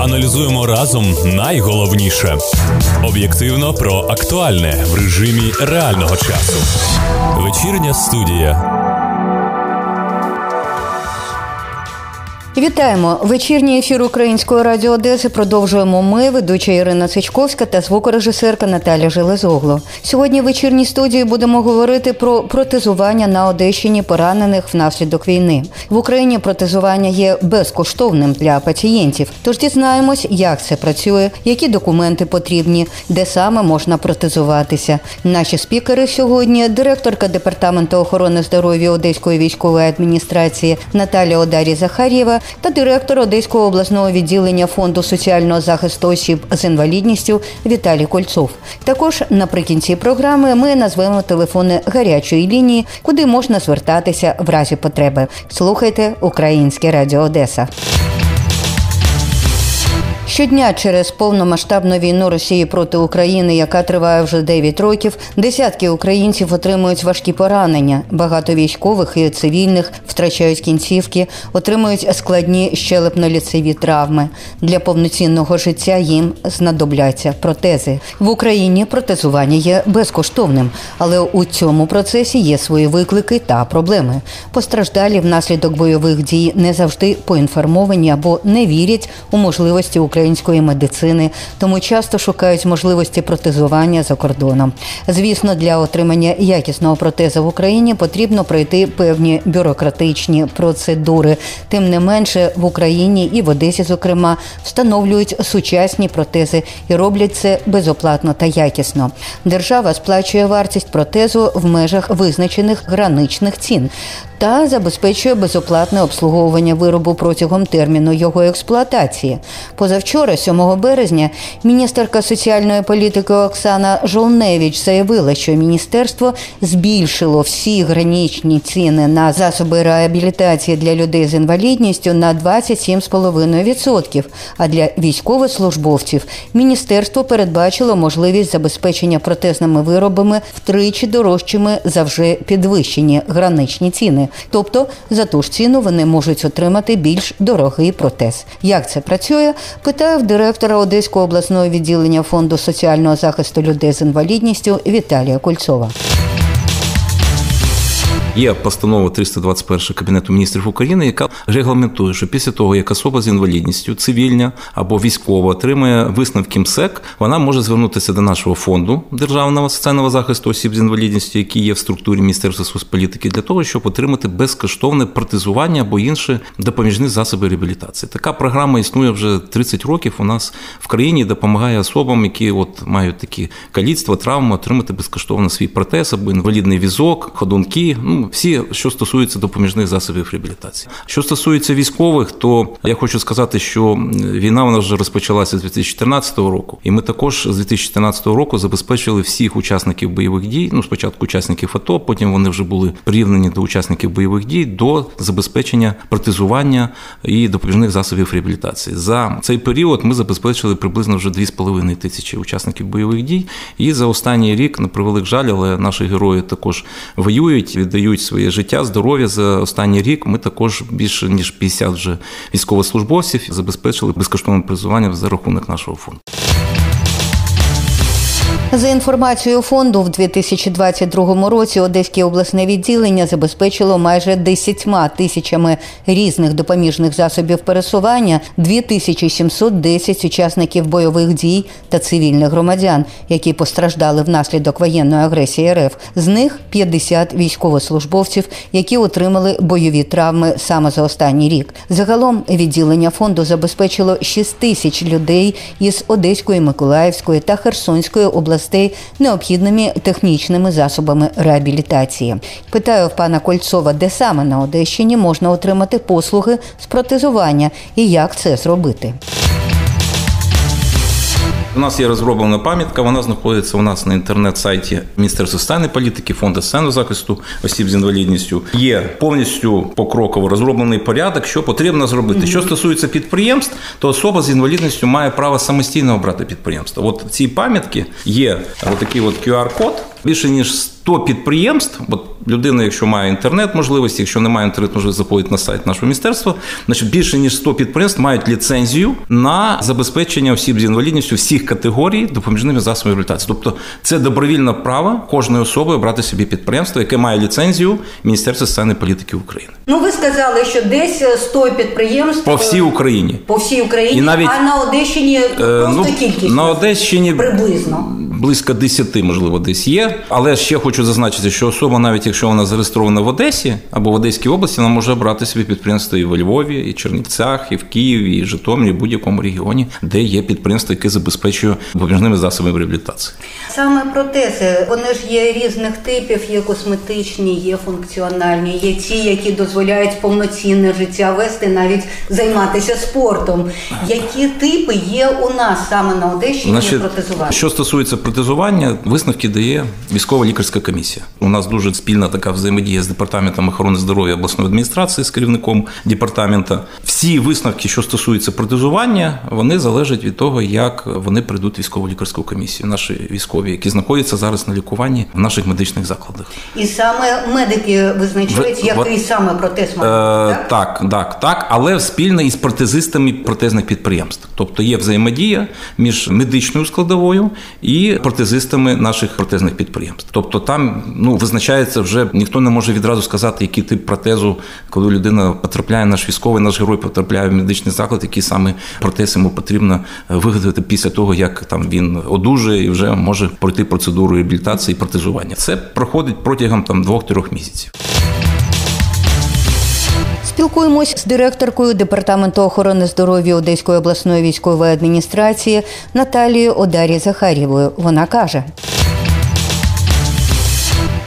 Аналізуємо разом найголовніше об'єктивно про актуальне в режимі реального часу. Вечірня студія. Вітаємо вечірній ефір Української радіо Одеси. Продовжуємо ми, ведуча Ірина Цичковська та звукорежисерка Наталя Железогло. Сьогодні в вечірній студії будемо говорити про протезування на Одещині поранених внаслідок війни. В Україні протезування є безкоштовним для пацієнтів. Тож дізнаємось, як це працює, які документи потрібні, де саме можна протезуватися. Наші спікери сьогодні директорка департаменту охорони здоров'я Одеської військової адміністрації Наталя Одарі Захарєва та директор Одеського обласного відділення фонду соціального захисту осіб з інвалідністю Віталій Кольцов. Також наприкінці програми ми назвемо телефони гарячої лінії, куди можна звертатися в разі потреби. Слухайте Українське Радіо Одеса. Щодня через повномасштабну війну Росії проти України, яка триває вже 9 років, десятки українців отримують важкі поранення. Багато військових і цивільних втрачають кінцівки, отримують складні щелепно-ліцеві травми. Для повноцінного життя їм знадобляться протези. В Україні протезування є безкоштовним, але у цьому процесі є свої виклики та проблеми. Постраждалі внаслідок бойових дій не завжди поінформовані або не вірять у можливості України української медицини, тому часто шукають можливості протезування за кордоном. Звісно, для отримання якісного протезу в Україні потрібно пройти певні бюрократичні процедури. Тим не менше в Україні і в Одесі, зокрема, встановлюють сучасні протези і роблять це безоплатно та якісно. Держава сплачує вартість протезу в межах визначених граничних цін та забезпечує безоплатне обслуговування виробу протягом терміну його експлуатації. Позавчора, 7 березня, міністерка соціальної політики Оксана Жолневич заявила, що міністерство збільшило всі граничні ціни на засоби реабілітації для людей з інвалідністю на 27,5%. А для військовослужбовців міністерство передбачило можливість забезпечення протезними виробами втричі дорожчими за вже підвищені граничні ціни. Тобто за ту ж ціну вони можуть отримати більш дорогий протез. Як це працює? Питаю в директора Одеського обласного відділення фонду соціального захисту людей з інвалідністю Віталія Кольцова. Є постанова 321 Кабінету міністрів України, яка регламентує, що після того, як особа з інвалідністю, цивільна або військова отримує висновки МСЕК, вона може звернутися до нашого фонду державного соціального захисту осіб з інвалідністю, який є в структурі Міністерства соцполітики, для того, щоб отримати безкоштовне протезування або інші допоміжні засоби реабілітації. Така програма існує вже 30 років. У нас в країні допомагає особам, які от мають такі каліцтва, травми, отримати безкоштовно свій протез або інвалідний візок, ходунки. Ну всі, що стосується допоміжних засобів реабілітації. Що стосується військових, то я хочу сказати, що війна вона вже розпочалася з 2014 року, і ми також з 2014 року забезпечили всіх учасників бойових дій. Ну, спочатку учасників АТО, потім вони вже були прирівнені до учасників бойових дій до забезпечення протезування і допоміжних засобів реабілітації. За цей період ми забезпечили приблизно вже 2,5 тисячі учасників бойових дій. І за останній рік, на превелик жаль, але наші герої також воюють, віддають віддають своє життя, здоров'я за останній рік. Ми також більше ніж 50 вже військовослужбовців забезпечили безкоштовне призування за рахунок нашого фонду. За інформацією фонду, в 2022 році Одеське обласне відділення забезпечило майже 10 тисячами різних допоміжних засобів пересування 2710 учасників бойових дій та цивільних громадян, які постраждали внаслідок воєнної агресії РФ. З них 50 військовослужбовців, які отримали бойові травми саме за останній рік. Загалом відділення фонду забезпечило 6 тисяч людей із Одеської, Миколаївської та Херсонської областей областей необхідними технічними засобами реабілітації. Питаю в пана Кольцова, де саме на Одещині можна отримати послуги з протезування і як це зробити. У нас є розроблена пам'ятка, вона знаходиться у нас на інтернет-сайті Міністерства соціальної політики, фонду соціального захисту осіб з інвалідністю. Є повністю покроково розроблений порядок, що потрібно зробити. Mm-hmm. Що стосується підприємств, то особа з інвалідністю має право самостійно обрати підприємство. От в цій пам'ятці є отакий от QR-код. Більше ніж 100 підприємств. От людина, якщо має інтернет можливості, якщо немає інтернет, можливо заходить на сайт нашого міністерства. Значить, більше ніж 100 підприємств мають ліцензію на забезпечення осіб з інвалідністю всіх категорій допоміжними засобами реабілітації. Тобто це добровільне право кожної особи обрати собі підприємство, яке має ліцензію Міністерства соціальної політики України. Ну ви сказали, що десь 100 підприємств по всій Україні, по всій Україні, і навіть, а на Одещині е, просто ну, кількість на Одещині приблизно близько 10, можливо, десь є. Але ще хочу зазначити, що особа, навіть якщо вона зареєстрована в Одесі або в Одеській області, вона може брати собі підприємство і в Львові, і Чернівцях, і в Києві, і Житомирі, і будь-якому регіоні, де є підприємство, яке забезпечує допоміжними засобами реабілітації. Саме протези, вони ж є різних типів, є косметичні, є функціональні, є ті, які дозволяють повноцінне життя вести, навіть займатися спортом. Які типи є у нас саме на Одещині протезування? Що стосується протезування, висновки дає військова лікарська комісія. У нас дуже спільна така взаємодія з департаментом охорони здоров'я обласної адміністрації з керівником департамента. Всі висновки, що стосуються протезування, вони залежать від того, як вони прийдуть в військово лікарську комісію. Наші військові, які знаходяться зараз на лікуванні в наших медичних закладах, і саме медики визначають, в, який в, саме протез має е, так? так, так, так, але спільно із протезистами протезних підприємств. Тобто є взаємодія між медичною складовою і протезистами наших протезних підприємств. Тобто там ну визначається вже ніхто не може відразу сказати, який тип протезу, коли людина потрапляє, наш військовий, наш герой потрапляє в медичний заклад, який саме протез йому потрібно виготовити після того, як там він одужує і вже може пройти процедуру реабілітації і протезування. Це проходить протягом там двох-трьох місяців. Спілкуємось з директоркою департаменту охорони здоров'я Одеської обласної військової адміністрації Наталією Одарі Захарєвою. Вона каже.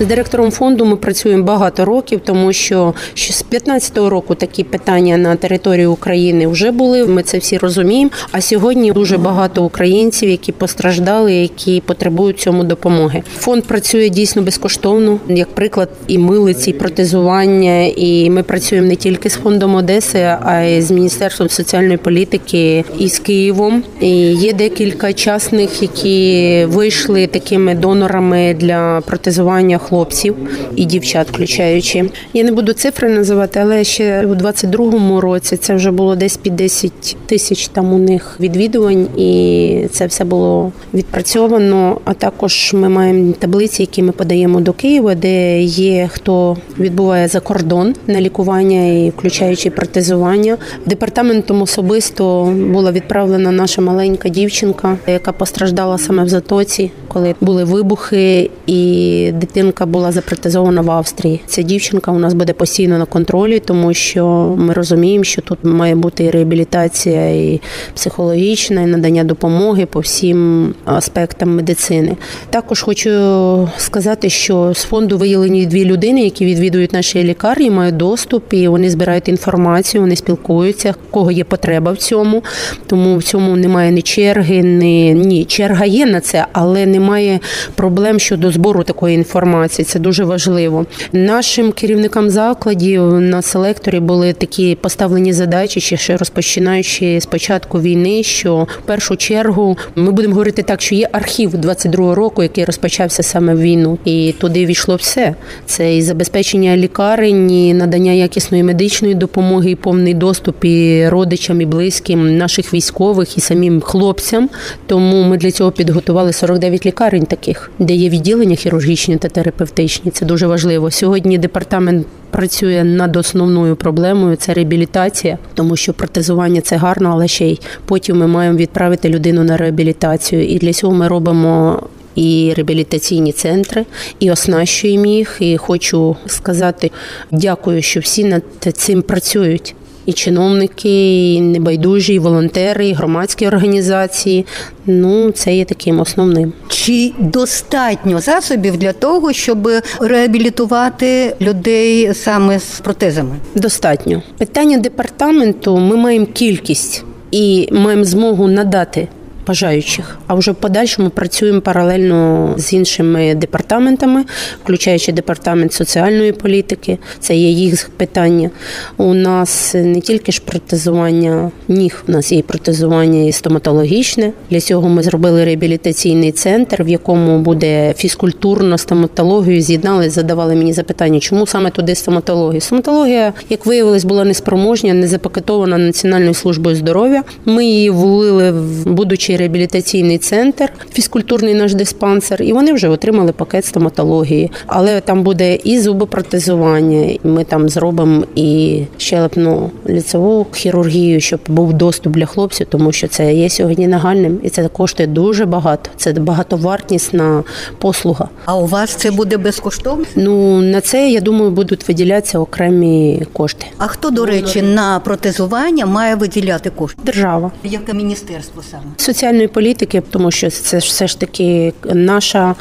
З директором фонду ми працюємо багато років, тому що з 15-го року такі питання на території України вже були. Ми це всі розуміємо. А сьогодні дуже багато українців, які постраждали, які потребують цьому допомоги. Фонд працює дійсно безкоштовно, як приклад, і милиці, і протезування. І ми працюємо не тільки з фондом Одеси, а й з міністерством соціальної політики і з Києвом. І Є декілька частних, які вийшли такими донорами для протезування хлопців і дівчат, включаючи. Я не буду цифри називати, але ще у 22-му році це вже було десь під 10 тисяч там у них відвідувань, і це все було відпрацьовано. А також ми маємо таблиці, які ми подаємо до Києва, де є хто відбуває за кордон на лікування і включаючи протезування. Департаментом особисто була відправлена наша маленька дівчинка, яка постраждала саме в затоці, коли були вибухи, і дитинка дівчинка була запротезована в Австрії. Ця дівчинка у нас буде постійно на контролі, тому що ми розуміємо, що тут має бути і реабілітація, і психологічна, і надання допомоги по всім аспектам медицини. Також хочу сказати, що з фонду виявлені дві людини, які відвідують наші лікарні, мають доступ і вони збирають інформацію, вони спілкуються, кого є потреба в цьому. Тому в цьому немає ні черги, ні ні черга є на це, але немає проблем щодо збору такої інформації інформації. Це дуже важливо. Нашим керівникам закладів на селекторі були такі поставлені задачі, ще розпочинаючи з початку війни. Що в першу чергу ми будемо говорити так, що є архів 22-го року, який розпочався саме війну, і туди війшло все. Це і забезпечення лікарень, і надання якісної медичної допомоги, і повний доступ і родичам і близьким наших військових і самим хлопцям. Тому ми для цього підготували 49 лікарень, таких де є відділення хірургічні та терапевтичні терапевтичні. Це дуже важливо. Сьогодні департамент працює над основною проблемою це реабілітація, тому що протезування це гарно, але ще й потім ми маємо відправити людину на реабілітацію. І для цього ми робимо. І реабілітаційні центри, і оснащуємо їх. І хочу сказати дякую, що всі над цим працюють і чиновники, і небайдужі, і волонтери, і громадські організації. Ну, це є таким основним. Чи достатньо засобів для того, щоб реабілітувати людей саме з протезами? Достатньо питання департаменту. Ми маємо кількість і маємо змогу надати бажаючих. А вже в подальшому працюємо паралельно з іншими департаментами, включаючи департамент соціальної політики. Це є їх питання. У нас не тільки ж протезування ніг, у нас є протезування і стоматологічне. Для цього ми зробили реабілітаційний центр, в якому буде фізкультурна стоматологію. З'єднали, задавали мені запитання, чому саме туди стоматологія. Стоматологія, як виявилось, була неспроможня, не запакетована Національною службою здоров'я. Ми її влили в будучий реабілітаційний центр, фізкультурний наш диспансер, і вони вже отримали пакет стоматології. Але там буде і зубопротезування. Ми там зробимо і щелепну ліцеву хірургію, щоб був доступ для хлопців, тому що це є сьогодні нагальним, і це коштує дуже багато. Це багатовартісна послуга. А у вас це буде безкоштовно? Ну на це я думаю будуть виділятися окремі кошти. А хто, до речі, на протезування має виділяти кошти? Держава Яке міністерство саме? Соціальної політики, тому що це все ж таки наша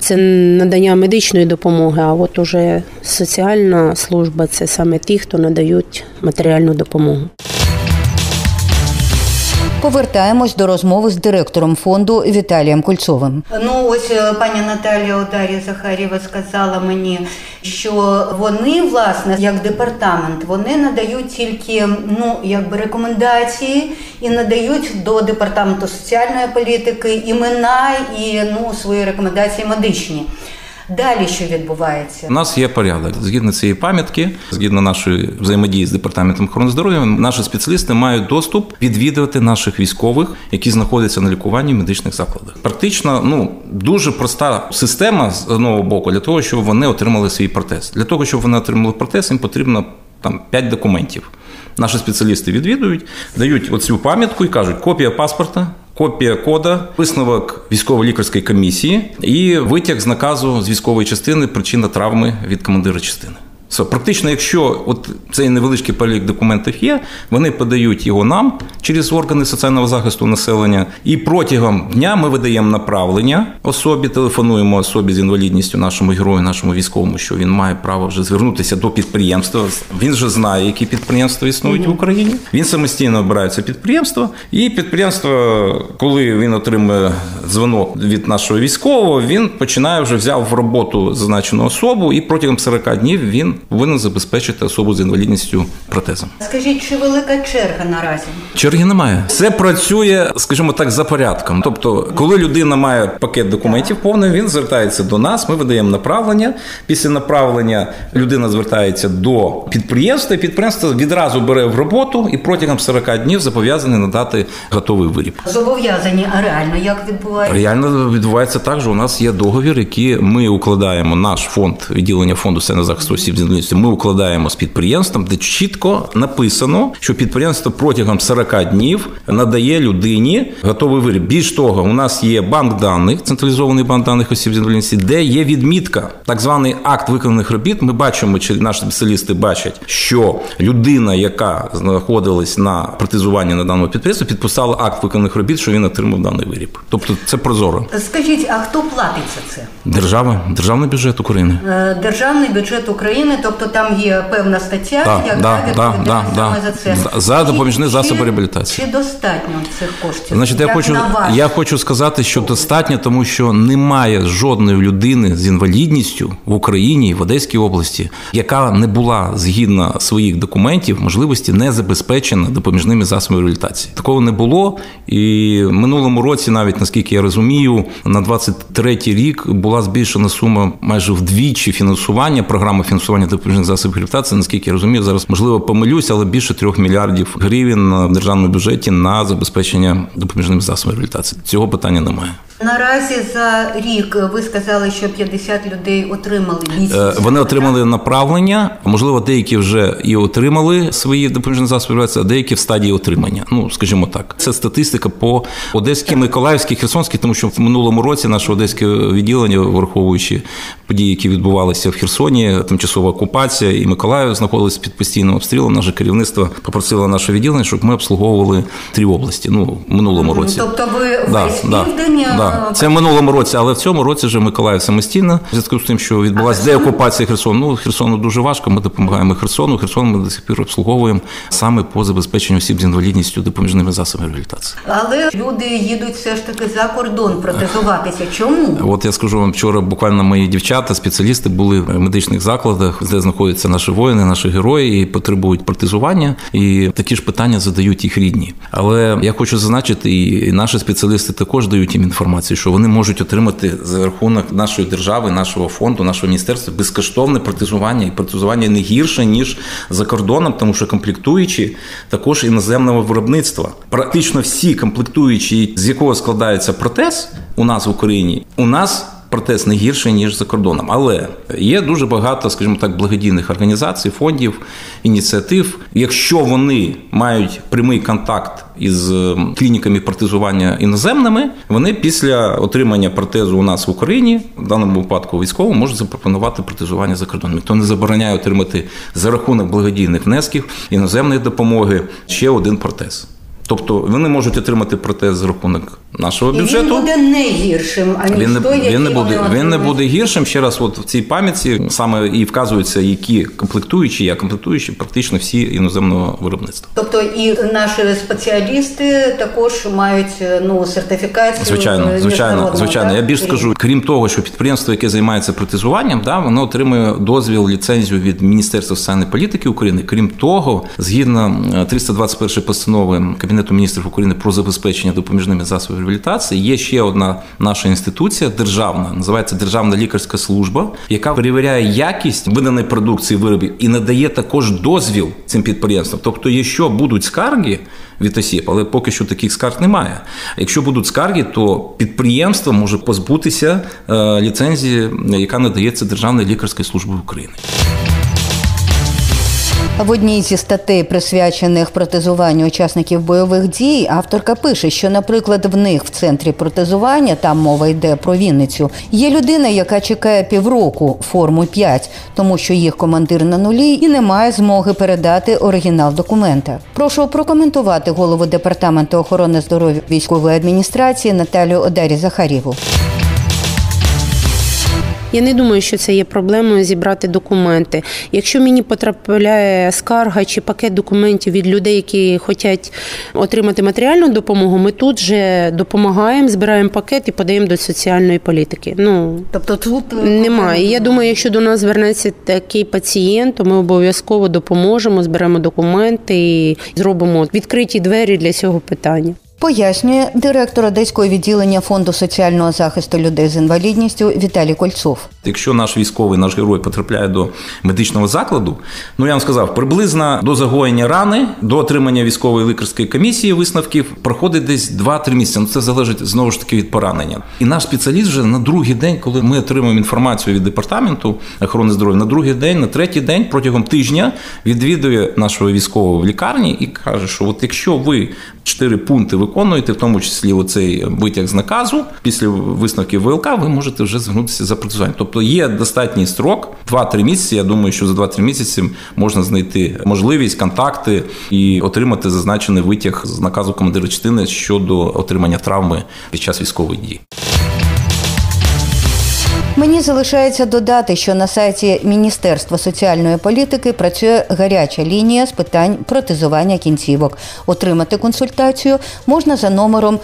це надання медичної допомоги. А от уже соціальна служба це саме ті, хто надають матеріальну допомогу. Повертаємось до розмови з директором фонду Віталієм Кульцовим. Ну ось е, пані Наталія Одарія Захарєва сказала мені, що вони, власне, як департамент, вони надають тільки ну якби рекомендації і надають до департаменту соціальної політики імена і ну свої рекомендації медичні. Далі що відбувається? У нас є порядок. Згідно цієї пам'ятки, згідно нашої взаємодії з департаментом охорони здоров'я, наші спеціалісти мають доступ відвідувати наших військових, які знаходяться на лікуванні в медичних закладах. Практично ну дуже проста система з одного боку для того, щоб вони отримали свій протез. Для того, щоб вони отримали протез, їм потрібно там 5 документів. Наші спеціалісти відвідують, дають оцю пам'ятку і кажуть, копія паспорта. Копія кода, висновок військово-лікарської комісії і витяг з наказу з військової частини причина травми від командира частини. Все, практично, якщо от цей невеличкий перелік документів є, вони подають його нам через органи соціального захисту населення, і протягом дня ми видаємо направлення особі, телефонуємо особі з інвалідністю, нашому герою, нашому військовому, що він має право вже звернутися до підприємства. Він вже знає, які підприємства існують в Україні. Він самостійно обирає це підприємство, і підприємство, коли він отримує дзвонок від нашого військового, він починає вже взяв в роботу зазначену особу, і протягом 40 днів він повинен забезпечити особу з інвалідністю протезом. Скажіть, чи велика черга наразі? Черги немає. Все працює, скажімо так, за порядком. Тобто, коли людина має пакет документів повний, він звертається до нас. Ми видаємо направлення. Після направлення людина звертається до підприємства. і Підприємство відразу бере в роботу і протягом 40 днів зобов'язаний надати готовий виріб. Зобов'язані, а реально як відбувається? Реально відбувається так, що у нас є договір, який ми укладаємо наш фонд відділення фонду соціального захисту осіб з інвалідністю. Ми укладаємо з підприємством, де чітко написано, що підприємство протягом 40 днів надає людині готовий виріб. Більш того, у нас є банк даних, централізований банк даних осіб з інвалідністю, де є відмітка, так званий акт виконаних робіт. Ми бачимо, чи наші спеціалісти бачать, що людина, яка знаходилась на протезуванні на даному підприємстві, підписала акт виконаних робіт, що він отримав даний виріб. Тобто це прозоро. Скажіть, а хто платить за це? Держава, державний бюджет України. Е, Державний бюджет України, тобто там є певна стаття, Да, яка да, відповідає да, да, саме да. за це. За- за допоміжні засоби реабілітації. Чи достатньо цих коштів? Значить, я Як хочу, я хочу сказати, що достатньо, тому що немає жодної людини з інвалідністю в Україні в Одеській області, яка не була згідно своїх документів, можливості не забезпечена допоміжними засобами реабілітації. Такого не було. І минулому році, навіть наскільки я розумію, на 23-й рік була збільшена сума майже вдвічі фінансування, програми фінансування допоміжних засобів реабілітації. Наскільки я розумію, зараз можливо помилюсь, але більше трьох мільярдів гривень в державному бюджеті на забезпечення допоміжними засобами реабілітації. Цього питання немає. Наразі за рік ви сказали, що 50 людей отримали Е, місяць. Вони отримали направлення. Можливо, деякі вже і отримали свої допоміжні засоби реабілітації, а деякі в стадії отримання. Ну скажімо так, це статистика по Одеській, Миколаївській, Херсонській, тому що в минулому році наше одеське відділення, враховуючи події, які відбувалися в Херсоні, тимчасово окупація і Миколаїв знаходилися під постійним обстрілом. Наше керівництво попросило наше відділення, щоб ми обслуговували три області. Ну в минулому році. Тобто ви Да, весь да, південь е, да. Це в минулому році, але в цьому році вже Миколаїв самостійно. В зв'язку з тим, що відбулася деокупація Херсону. Ну Херсону дуже важко. Ми допомагаємо Херсону. Херсон ми до сих пір обслуговуємо саме по забезпеченню осіб з інвалідністю допоміжними засобами реабілітації. Але люди їдуть все ж таки за кордон протезуватися. Чому? От я скажу вам, вчора буквально мої дівчата, спеціалісти були в медичних закладах, де знаходяться наші воїни, наші герої і потребують протезування. І такі ж питання задають їх рідні. Але я хочу зазначити, і наші спеціалісти також дають їм інформацію, що вони можуть отримати за рахунок нашої держави, нашого фонду, нашого міністерства безкоштовне протезування і протезування не гірше ніж за кордоном, тому що комплектуючі також іноземного виробництва. Практично всі комплектуючі, з якого складається протез у нас в Україні, у нас. Протез не гірше ніж за кордоном, але є дуже багато, скажімо так, благодійних організацій, фондів, ініціатив. Якщо вони мають прямий контакт із ем, клініками протезування іноземними, вони після отримання протезу у нас в Україні, в даному випадку військово, можуть запропонувати протезування за кордоном. Ніхто не забороняє отримати за рахунок благодійних внесків іноземної допомоги ще один протез. Тобто вони можуть отримати протез за рахунок нашого І бюджету. він буде не гіршим, аніж Він не, той, він не буде він не буде гіршим. Ще раз, от в цій пам'ятці саме і вказуються, які комплектуючі, а комплектуючі практично всі іноземного виробництва. Тобто і наші спеціалісти також мають ну сертифікацію. Звичайно, е, звичайно, звичайно. так, Я більш скажу, крім того, що підприємство, яке займається протезуванням, да, воно отримує дозвіл, ліцензію від Міністерства соціальної політики України. Крім того, згідно е, 321 постанови Кабінету міністрів України про забезпечення допоміжними засобами реабілітації, є ще одна наша інституція державна, називається Державна лікарська служба, яка перевіряє якість виданої продукції виробів і надає також дозвіл цим підприємствам. Тобто, якщо будуть скарги від осіб, але поки що таких скарг немає. Якщо будуть скарги, то підприємство може позбутися е, ліцензії, яка надається Державною лікарською службою України. В одній зі статей, присвячених протезуванню учасників бойових дій, авторка пише, що, наприклад, в них в центрі протезування, там мова йде про Вінницю, є людина, яка чекає півроку форму 5, тому що їх командир на нулі і не має змоги передати оригінал документа. Прошу прокоментувати голову департаменту охорони здоров'я військової адміністрації Наталію Одарі Захарєву. Я не думаю, що це є проблемою зібрати документи. Якщо мені потрапляє скарга чи пакет документів від людей, які хочуть отримати матеріальну допомогу, ми тут же допомагаємо, збираємо пакет і подаємо до соціальної політики. Ну Тобто тут е, немає. Я думаю, якщо до нас звернеться такий пацієнт, то ми обов'язково допоможемо, зберемо документи і зробимо відкриті двері для цього питання. Пояснює директор Одеського відділення фонду соціального захисту людей з інвалідністю Віталій Кольцов. Якщо наш військовий, наш герой потрапляє до медичного закладу, ну я вам сказав, приблизно до загоєння рани, до отримання військової лікарської комісії висновків проходить десь 2-3 місяці. Ну це залежить знову ж таки від поранення. І наш спеціаліст вже на другий день, коли ми отримуємо інформацію від департаменту охорони здоров'я, на другий день, на третій день протягом тижня відвідує нашого військового в лікарні і каже, що от якщо ви чотири пункти виконуєте, в тому числі оцей витяг з наказу, після висновків ВЛК, ви можете вже звернутися за протезуванням. Тобто є достатній строк 2-3 місяці. Я думаю, що за 2-3 місяці можна знайти можливість, контакти і отримати зазначений витяг з наказу командира частини щодо отримання травми під час військової дій. Мені залишається додати, що на сайті Міністерства соціальної політики працює гаряча лінія з питань протезування кінцівок. Отримати консультацію можна за номером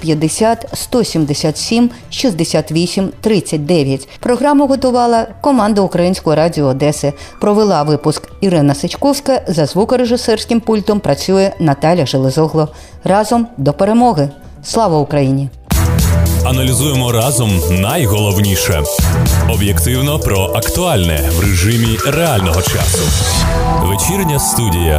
050 177 68 39. Програму готувала команда Українського радіо Одеси. Провела випуск Ірина Сичковська. За звукорежисерським пультом працює Наталя Железогло. Разом до перемоги. Слава Україні! Аналізуємо разом найголовніше об'єктивно про актуальне в режимі реального часу. Вечірня студія